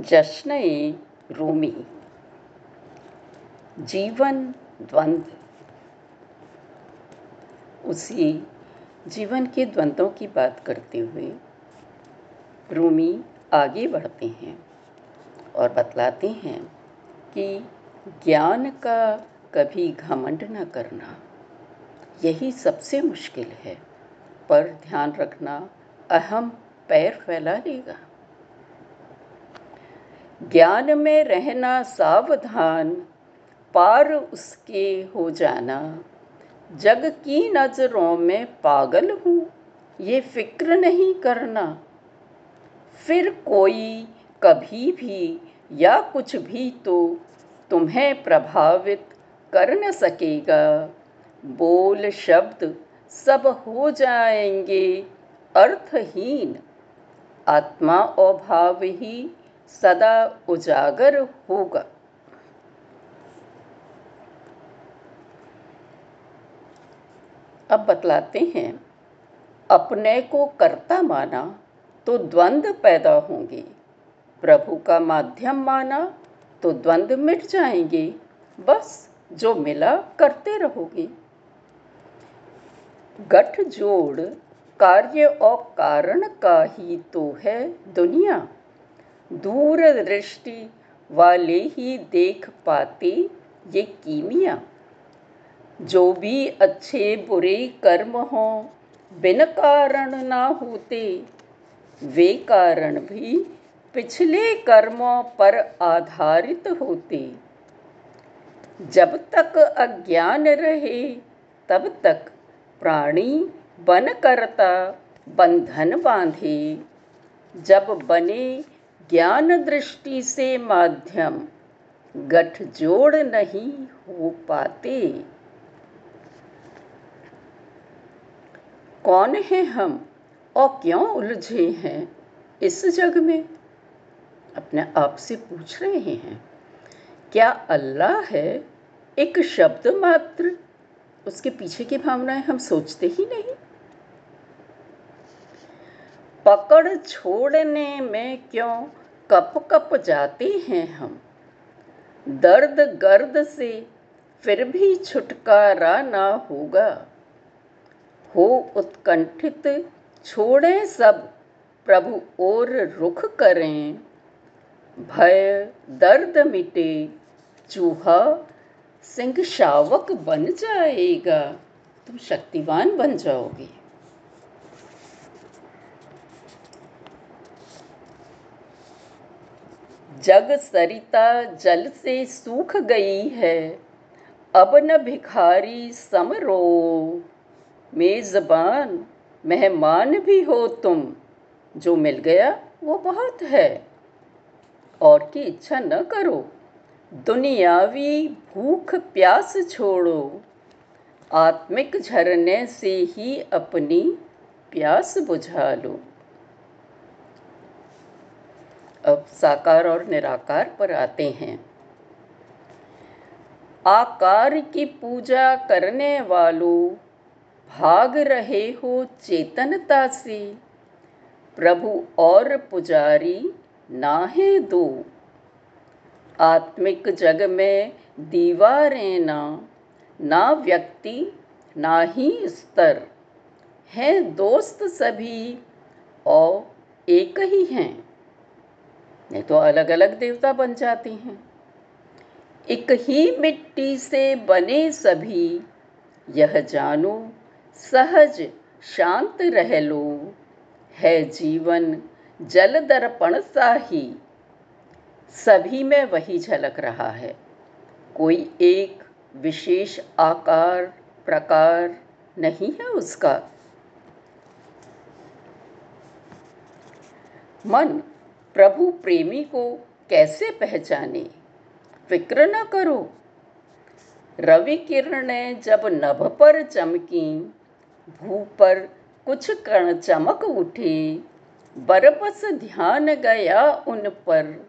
जश्न रूमी। जीवन द्वंद्व उसी जीवन के द्वंद्वों की बात करते हुए रूमी आगे बढ़ते हैं और बतलाते हैं कि ज्ञान का कभी घमंड न करना यही सबसे मुश्किल है, पर ध्यान रखना अहम पैर फैला लेगा ज्ञान में रहना सावधान, पार उसके हो जाना। जग की नज़रों में पागल हूँ, ये फ़िक्र नहीं करना। फिर कोई कभी भी या कुछ भी तो तुम्हें प्रभावित कर न सकेगा। बोल शब्द सब हो जाएँगे अर्थहीन। आत्मा और भाव ही सदा उजागर होगा। अब बतलाते हैं, अपने को कर्ता माना तो द्वंद्व पैदा होंगे। प्रभु का माध्यम माना तो द्वंद्व मिट जाएँगे। बस जो मिला करते रहोगे। गठ जोड़ कार्य और कारण का ही तो है दुनिया। दूर दृष्टि वाले ही देख पाते ये कीमिया। जो भी अच्छे बुरे कर्म हों, बिन कारण ना होते, वे कारण भी पिछले कर्मों पर आधारित होते। जब तक अज्ञान रहे, तब तक प्राणी बन करता बंधन बांधे। जब बने ज्ञान दृष्टि से माध्यम गठजोड़ नहीं हो पाते। कौन है हम और क्यों उलझे हैं इस जग में? अपने आप से पूछ रहे हैं। क्या अल्लाह है? एक शब्द मात्र। उसके पीछे की भावनाएँ हम सोचते ही नहीं। पकड़ छोड़ने में क्यों कप कप जाते हैं हम? दर्द गर्द से फिर भी छुटकारा ना होगा। हो उत्कंठित, छोड़ें सब, प्रभु और रुख करें। भय दर्द मिटे, चूहा सिंह शावक बन जाएगा। तुम शक्तिवान बन जाओगे। जग सरिता जल से सूख गई है, अब न भिखारी समरो मेज़बान, मेहमान भी हो तुम, जो मिल गया वो बहुत है। और की इच्छा न करो, दुनियावी भूख प्यास छोड़ो। आत्मिक झरने से ही अपनी प्यास बुझा लो। अब साकार और निराकार पर आते हैं। आकार की पूजा करने वालों, भाग रहे हो चेतनता से। प्रभु और पुजारी ना है दो। आत्मिक जग में दीवारें ना ना व्यक्ति, ना ही स्तर। हैं दोस्त सभी, और एक ही हैं। नहीं तो अलग अलग देवता बन जाते हैं। एक ही मिट्टी से बने सभी, यह जानो, सहज शांत रह लो। है जीवन जल दर्पण सा ही सभी में वही झलक रहा है। कोई एक विशेष आकार, प्रकार नहीं है उसका। मन प्रभु प्रेमी को कैसे पहचाने? फ़िक्र न करो। रवि किरणें जब नभ पर चमकी, भू पर कुछ कण चमक उठे, बरबस ध्यान गया उन पर।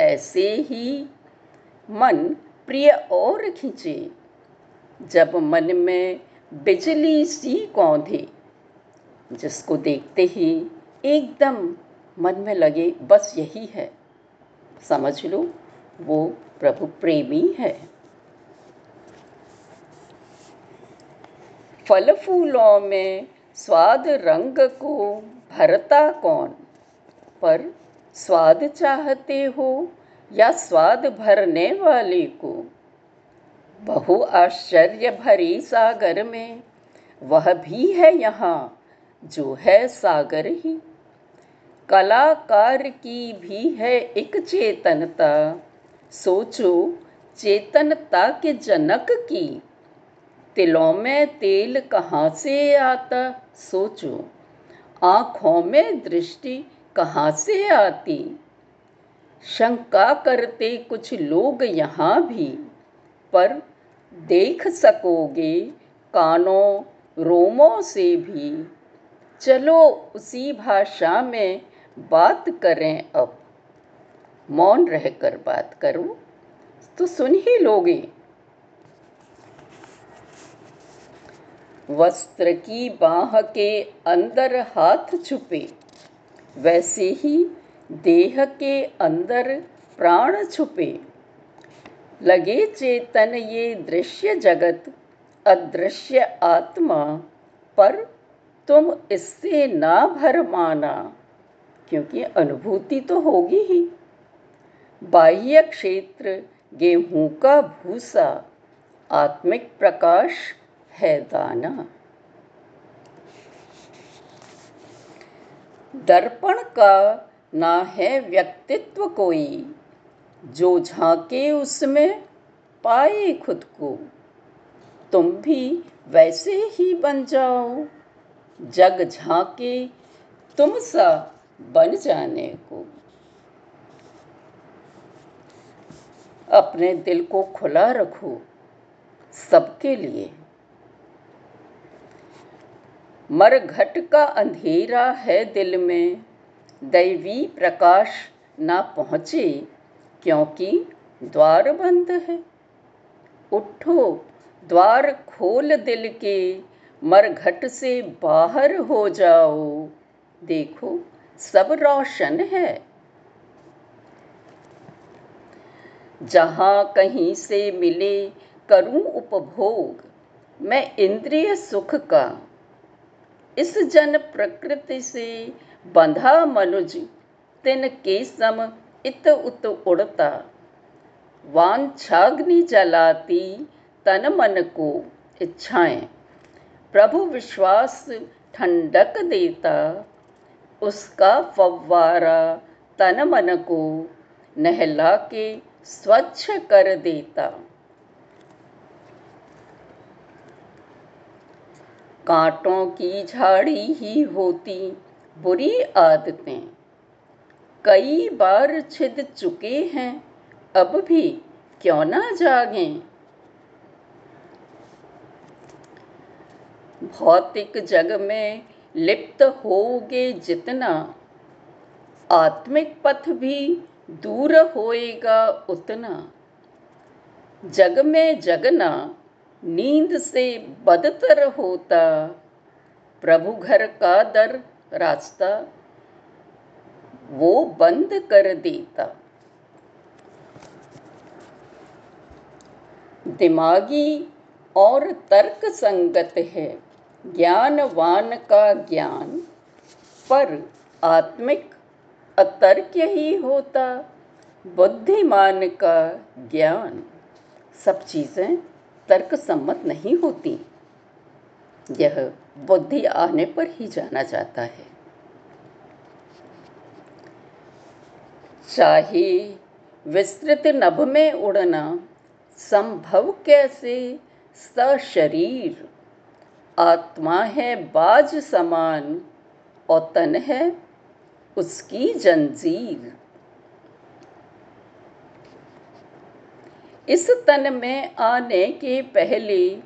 ऐसे ही मन प्रिय और खींचे, जब मन में बिजली सी कौंधे, जिसको देखते ही एकदम मन में लगे, बस यही है। समझ लो, वो प्रभु प्रेमी है। फल फूलों में स्वाद रंग को भरता कौन? पर स्वाद चाहते हो या स्वाद भरने वाले को? बहु आश्चर्य भरी सागर में, वह भी है यहाँ, जो है सागर ही। कलाकार की भी है एक चेतनता। सोचो, चेतनता के जनक की। तिलों में तेल कहाँ से आता? सोचो, आँखों में दृष्टि कहाँ से आती? शंका करते कुछ लोग यहाँ भी, पर देख सकोगे कानों रोमों से भी। चलो उसी भाषा में बात करें अब। मौन रहकर बात करो तो सुन ही लोगे। वस्त्र की बाह के अंदर हाथ छुपे, वैसे ही देह के अंदर प्राण छुपे। लगे चेतन ये दृश्य जगत, अदृश्य आत्मा, पर तुम इससे ना भर माना। क्योंकि अनुभूति तो होगी ही। बाह्य क्षेत्र, गेहूँ का भूसा, आत्मिक प्रकाश है दाना। दर्पण का ना है व्यक्तित्व कोई, जो झांके उसमें पाए खुद को। तुम भी वैसे ही बन जाओ। जग झांके तुम सा बन जाने को। अपने दिल को खुला रखो सबके लिए। मरघट का अंधेरा है दिल में, दैवी प्रकाश ना पहुँचे क्योंकि द्वार बंद है। उठो, द्वार खोल दिल के, मरघट से बाहर हो जाओ, देखो सब रोशन है। जहाँ कहीं से मिले करूँ उपभोग, मैं इंद्रिय सुख का इस जन प्रकृति से बंधा मनुज, तिन के सम इत उत उड़ता। वांछाग्नि जलाती तन मन को इच्छाएँ, प्रभु विश्वास ठंडक देता। उसका फव्वारा तन मन को नहला के स्वच्छ कर देता। कांटों की झाड़ी ही होती बुरी आदतें। कई बार छिद चुके हैं, अब भी क्यों ना जागें? भौतिक जग में लिप्त होगे जितना, आत्मिक पथ भी दूर होएगा उतना। जग में जगना, नींद से बदतर होता, प्रभु घर का दर रास्ता, वो बंद कर देता। दिमागी और तर्क संगत है। ज्ञानवान का ज्ञान पर आत्मिक अतर्क ही होता, बुद्धिमान का ज्ञान। सब चीज़ें तर्क सम्मत नहीं होती। यह बुद्धि आने पर ही जाना जाता है। चाहे विस्तृत नभ में उड़ना, संभव कैसे सशरीर आत्मा है बाज समान और तन है उसकी जंजीर। इस तन में आने के पहले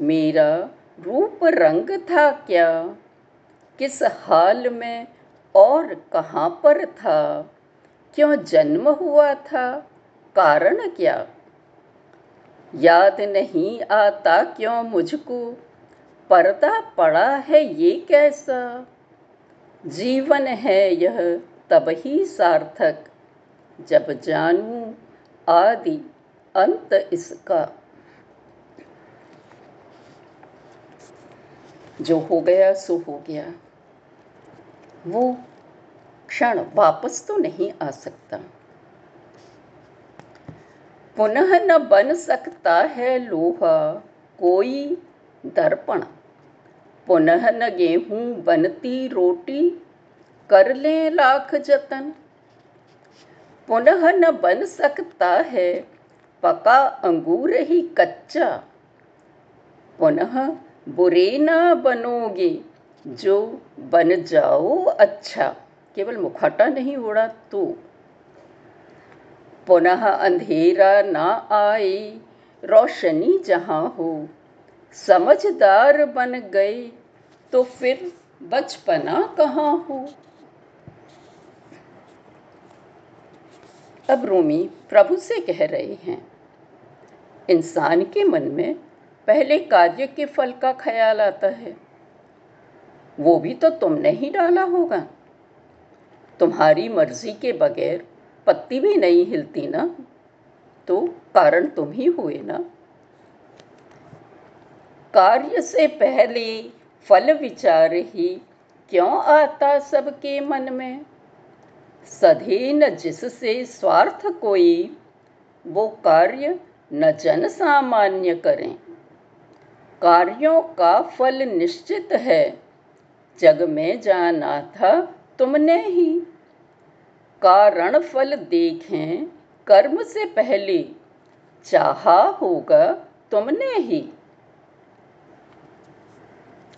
मेरा रूप रंग था क्या? किस हाल में और कहाँ पर था? क्यों जन्म हुआ था? कारण क्या? याद नहीं आता क्यों मुझको? पर्दा पड़ा है ये कैसा? जीवन है यह तब ही सार्थक। जब जानू आदि अंत इसका। जो हो गया, सो हो गया। वो क्षण वापस तो नहीं आ सकता। पुनः न बन सकता है लोहा कोई दर्पण। पुनः न गेहूँ बनती रोटी कर ले लाख जतन पुनः न बन सकता है पका अंगूर ही कच्चा पुनः बुरे ना बनोगे जो बन जाओ अच्छा केवल मुखटा नहीं उड़ा तो पुनः अंधेरा ना आए रोशनी जहाँ हो समझदार बन गए तो फिर बचपना कहाँ हो? अब रूमी प्रभु से कह रहे हैं, इंसान के मन में पहले कार्य के फल का ख्याल आता है। वो भी तो तुमने ही डाला होगा। तुम्हारी मर्ज़ी के बगैर पत्ती भी नहीं हिलती ना तो कारण तुम ही हुए ना। कार्य से पहले फल विचार ही क्यों आता सबके मन में? सधेन जिससे स्वार्थ कोई, वो कार्य न जन सामान्य करें। कार्यों का फल निश्चित है, जग में जाना था तुमने ही। कारण फल देखें कर्म से पहले, चाहा होगा तुमने ही।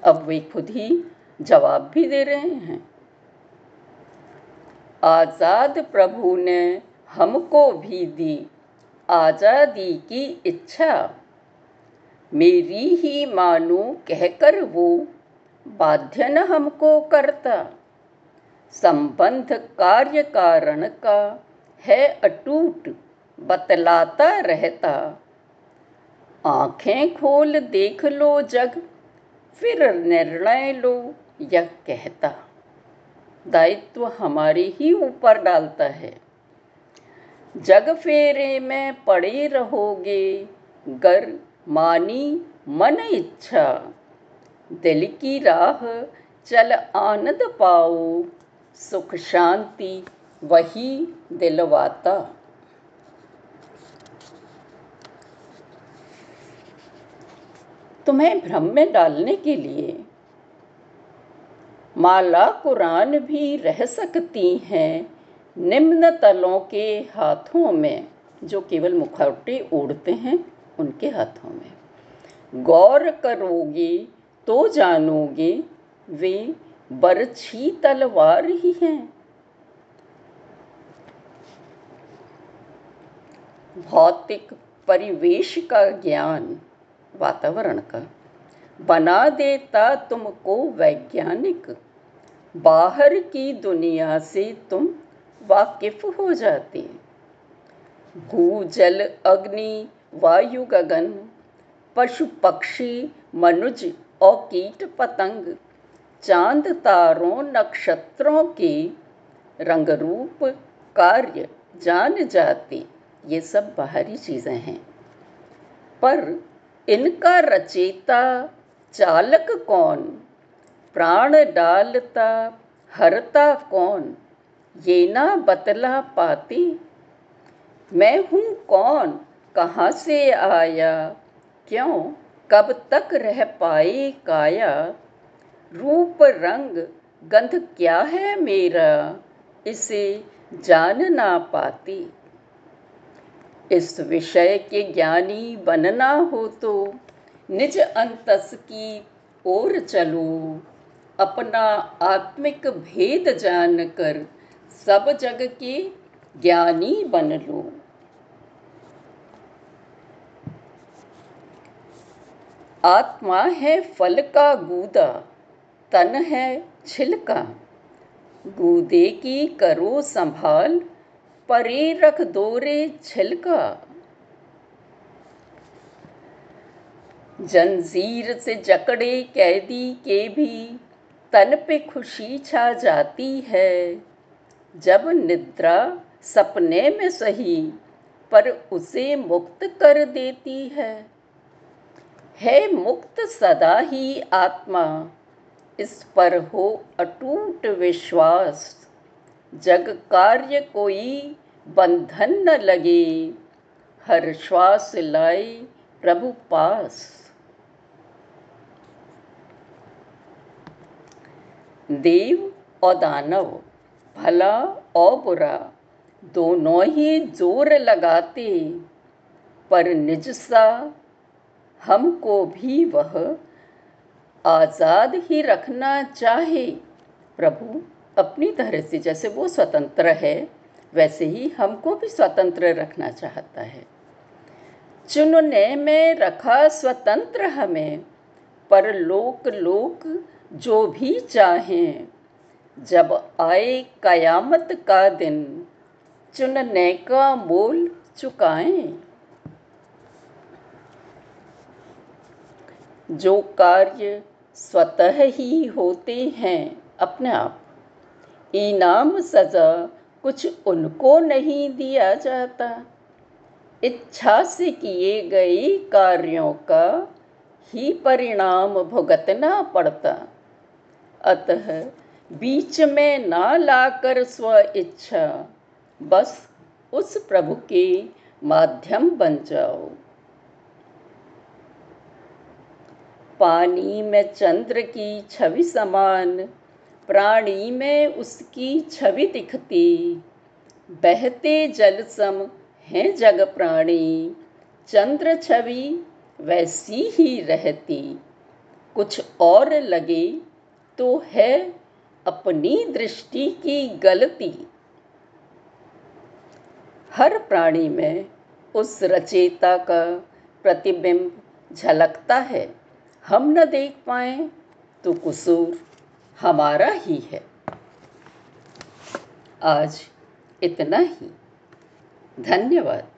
अब वे खुद ही जवाब भी दे रहे हैं। आज़ाद प्रभु ने हमको भी दी आज़ादी की इच्छा। मेरी ही मानो कहकर वो बाध्य न हमको करता। संबंध कार्य कारण का है अटूट, बतलाता रहता। आँखें खोल देख लो जग फिर निर्णय लो, यह कहता। दायित्व हमारे ही ऊपर डालता है। जग फेरे में पड़े रहोगे, गर, मानी, मन, इच्छा। दिल की राह, चल आनंद पाओ, सुख, शांति, वही दिलवाता। तुम्हें भ्रम में डालने के लिए। माला कुरान भी रह सकती हैं निम्न तलों के हाथों में, जो केवल मुखौटे ओढ़ते हैं उनके हाथों में। गौर करोगे तो जानोगे, वे बरछी तलवार ही हैं। भौतिक परिवेश का ज्ञान वातावरण का। बना देता तुमको वैज्ञानिक। बाहर की दुनिया से तुम वाकिफ हो जाते भू जल अग्नि, वायु गगन, पशु पक्षी, मनुज और कीट पतंग, चाँद तारों, नक्षत्रों के रंग रूप कार्य जान जाते। ये सब बाहरी चीज़ें हैं। पर इनका रचेता चालक कौन? प्राण डालता, हरता कौन? ये ना बतला पाती। मैं हूँ कौन? कहाँ से आया? क्यों? कब तक रह पाए काया? रूप रंग, गंध क्या है मेरा? इसे जान ना पाती। इस विषय के ज्ञानी बनना हो तो निज अंतस की ओर चलो। अपना आत्मिक भेद जानकर सब जग के ज्ञानी बन लो। आत्मा है फल का गूदा, तन है छिलका। गूदे की करो संभाल परे रख दोरे छिलका। जंजीर से जकड़े कैदी के भी तन पे खुशी छा जाती है। जब निद्रा सपने में सही, पर उसे मुक्त कर देती है। है मुक्त सदा ही आत्मा, इस पर हो अटूट विश्वास। जग कार्य कोई बंधन न लगे, हर श्वास लाए प्रभु पास। देव और दानव, भला और बुरा, दोनों ही ज़ोर लगाते, पर निज सा हमको भी वह आज़ाद ही रखना चाहे। प्रभु अपनी तरह से जैसे वो स्वतंत्र है वैसे ही हमको भी स्वतंत्र रखना चाहता है। चुनने में रखा स्वतंत्र हमें, पर लोक लोक जो भी चाहें, जब आए कयामत का दिन, चुनने का मोल चुकाएँ। जो कार्य स्वतः ही होते हैं अपने आप इनाम सजा कुछ उनको नहीं दिया जाता। इच्छा से किए गए कार्यों का ही परिणाम भुगतना पड़ता। अतः बीच में ना लाकर स्व इच्छा, बस उस प्रभु के माध्यम बन जाओ। पानी में चंद्र की छवि समान प्राणी में उसकी छवि दिखती। बहते जल सम है जग प्राणी। चंद्र छवि वैसी ही रहती। कुछ और लगे तो है अपनी दृष्टि की गलती। हर प्राणी में उस रचेता का प्रतिबिंब झलकता है। हम न देख पाए तो कसूर हमारा ही है। आज इतना ही। धन्यवाद।